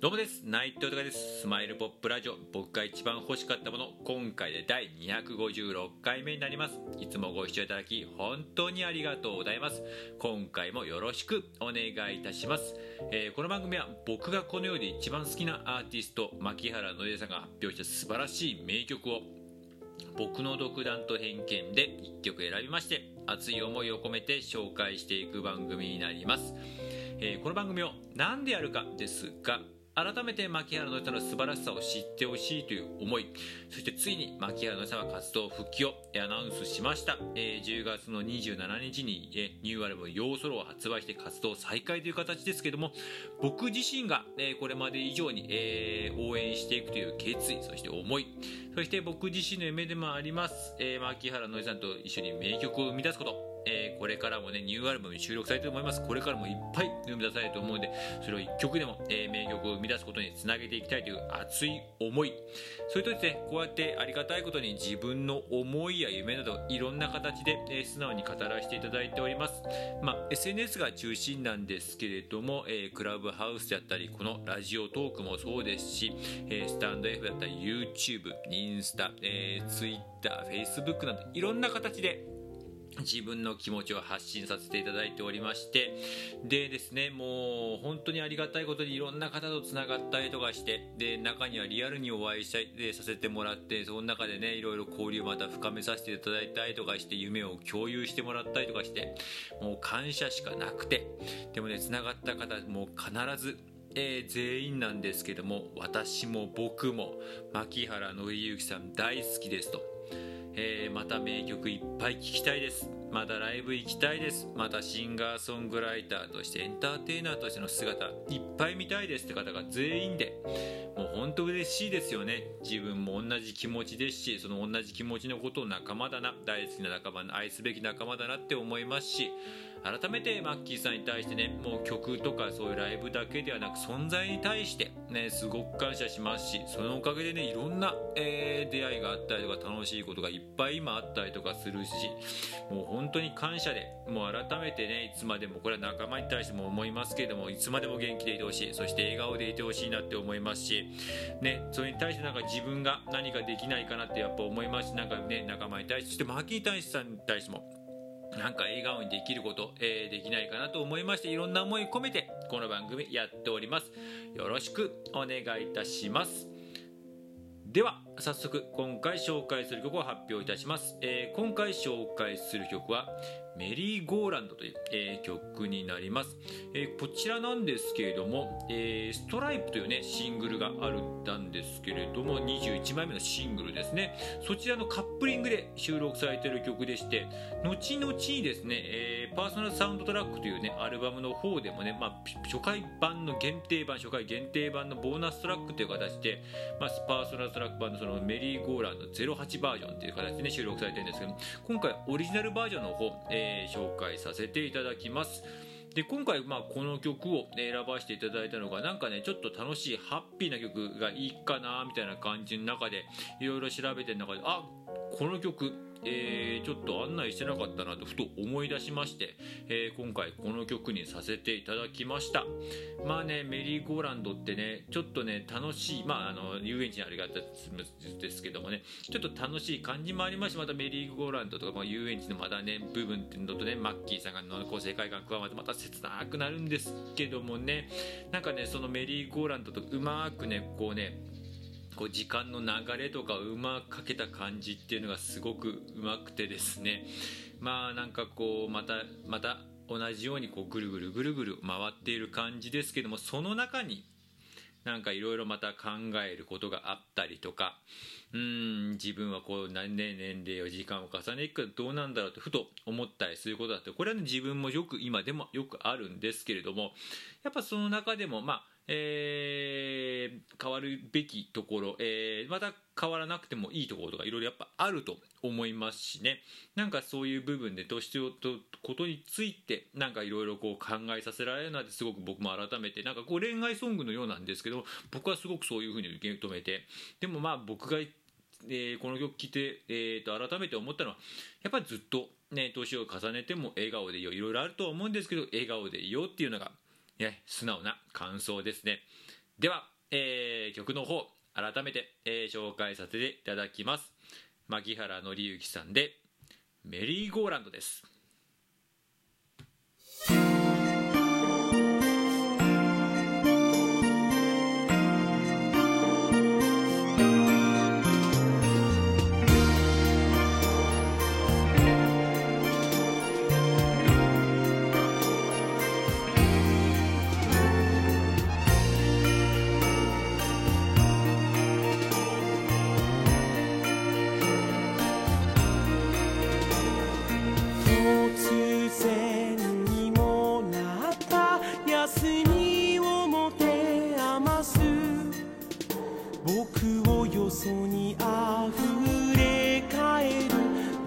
どうもです。内藤隆です。スマイルポップラジオ。僕が一番欲しかったもの。今回で第256回目になります。いつもご視聴いただき本当にありがとうございます。今回もよろしくお願いいたします、えー、この番組は僕がこの世で一番好きなアーティスト牧原のりさんが発表した素晴らしい名曲を僕の独断と偏見で1曲選びまして熱い思いを込めて紹介していく番組になります、えー、この番組を何でやるかですが改めて牧原のりさんの素晴らしさを知ってほしいという思いそしてついに牧原のりさんは活動復帰をアナウンスしました、えー、10月の27日に、え、ニューアルバム「ヨーソロ」を発売して活動再開という形ですけども僕自身が、え、これまで以上に、え、応援していくという決意そして思いそして僕自身の夢でもあります、えー、牧原のりさんと一緒に名曲を生み出すこと。えー、これからもね、ニューアルバムに収録されてると思います。これからもいっぱい生み出されると思うんで、それを1曲でも、えー、名曲を生み出すことにつなげていきたいという熱い思い。それとですね、こうやってありがたいことに自分の思いや夢など、いろんな形で、えー、素直に語らせていただいております。まあ、SNS が中心なんですけれども、えクラブハウスであったり、このラジオトークもそうですし、えスタンド F だったり、YouTube、インスタ、え Twitter、Facebook など、いろんな形で、自分の気持ちを発信させていただいておりましてでですねもう本当にありがたいことにいろんな方とつながったりとかしてで中にはリアルにお会いしたりさせてもらってその中でねいろいろ交流また深めさせていただいたりとかして夢を共有してもらったりとかしてもう感謝しかなくてでもねつながった方もう必ずえー、全員なんですけども私も僕も牧原紀之さん大好きですと。えー、また名曲いっぱい聴きたいです。またライブ行きたいです。またシンガーソングライターとしてエンターテイナーとしての姿いっぱい見たいですって方が全員で。もう本当嬉しいですよね。自分も同じ気持ちですしその同じ気持ちのことを仲間だな。大好きな仲間愛すべき仲間だなって思いますし改めてマッキーさんに対してねもう曲とかそういうライブだけではなく存在に対してねすごく感謝しますしそのおかげでねいろんな、えー、出会いがあったりとか楽しいことがいっぱい今あったりとかするしもう本当に感謝でもう改めてねいつまでもこれは仲間に対しても思いますけれどもいつまでも元気でいてほしいそして笑顔でいてほしいなって思いますしねそれに対してなんか自分が何かできないかなってやっぱ思いますしなんかね仲間に対してそしてマッキー大使さんに対してもなんか笑顔にできること、えー、できないかなと思いましていろんな思い込めてこの番組やっております。よろしくお願いいたします。では早速今回紹介する曲を発表いたします、えー、今回紹介する曲はメリーゴーランドという、えー、曲になります、えー、こちらなんですけれども、えー、ストライプというねシングルがあるんですけれども21枚目のシングルですね。そちらのカップリングで収録されている曲でして後々にですね、えパーソナルサウンドトラックというねアルバムの方でもね、まあ、初回版の限定版初回限定版のボーナストラックという形で、まあ、パーソナルトラック版のそのメリーゴーランド08バージョンっていう形でね収録されてるんですけど今回オリジナルバージョンの方、えー、紹介させていただきます。で今回、まあ、この曲を選ばせていただいたのがなんかねちょっと楽しいハッピーな曲がいいかなみたいな感じの中でいろいろ調べてる中であこの曲えー、ちょっと案内してなかったなとふと思い出しまして、えー、今回この曲にさせていただきました。まあねメリーゴーランドってねちょっとね楽しいまああの遊園地にありがたですけどもねちょっと楽しい感じもありましてまたメリーゴーランドとか、まあ、遊園地のまだね部分っていうのとねマッキーさんがのこう世界観加わってまた切なくなるんですけどもね。なんかねそのメリーゴーランドとうまくねこうねこう時間の流れとかうまくかけた感じっていうのがすごくうまくてですね。まあなんかこうまたまた同じようにこうぐるぐるぐるぐる回っている感じですけどもその中になんかいろいろまた考えることがあったりとかうん自分はこう年年齢を時間を重ねていくかどうなんだろうとふと思ったりすることだってこれは、ね、自分もよく今でもよくあるんですけれどもやっぱその中でもまあえー、変わるべきところ、えー、また変わらなくてもいいところとかいろいろやっぱあると思いますしね。なんかそういう部分で年とことについてなんかいろいろこう考えさせられるなってすごく僕も改めてなんかこう恋愛ソングのようなんですけど僕はすごくそういうふうに受け止めてでもまあ僕がえー、この曲聴いて、えー、と改めて思ったのはやっぱりずっとね年を重ねても笑顔でいよいろいろあるとは思うんですけど笑顔でいよっていうのがね、素直な感想ですね。では、えー、曲の方、改めて、えー、紹介させていただきます。牧原紀之さんで、メリーゴーランドです。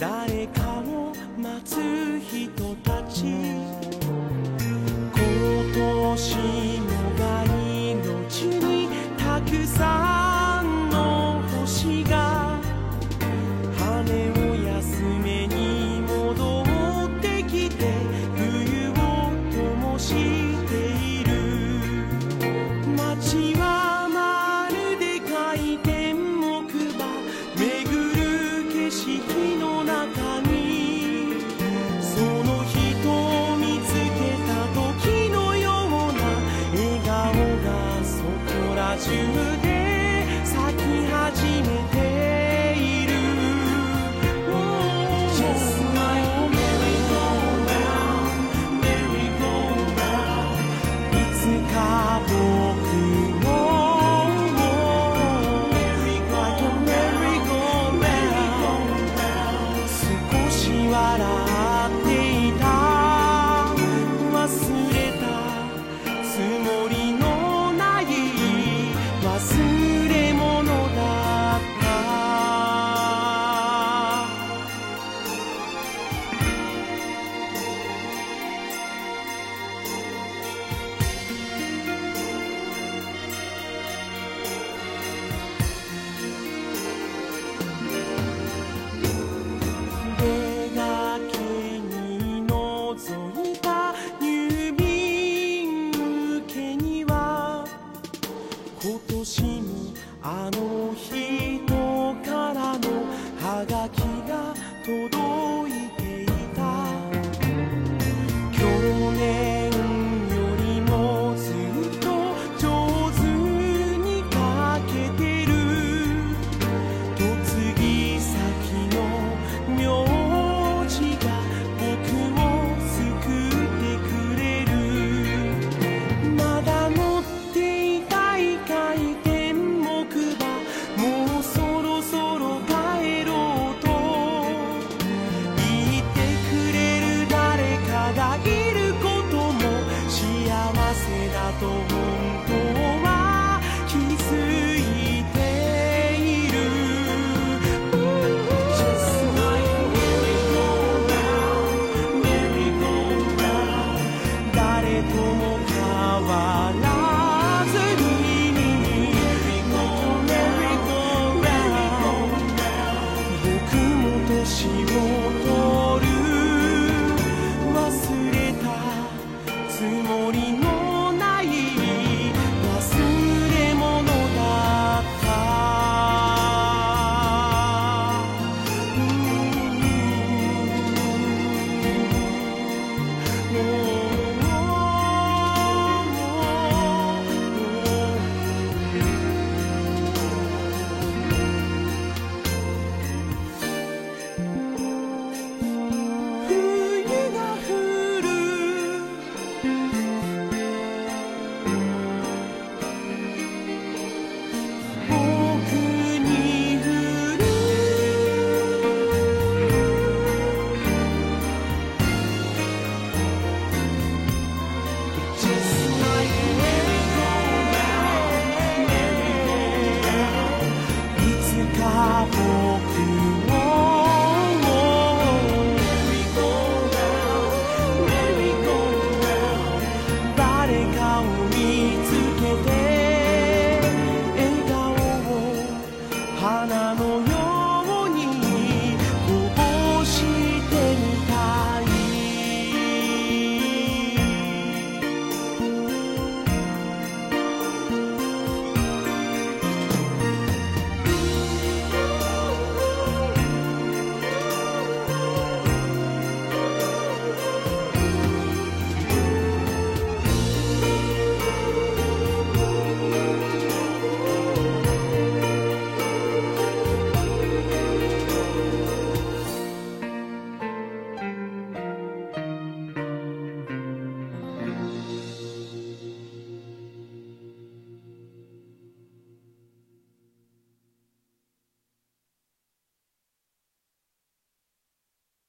誰か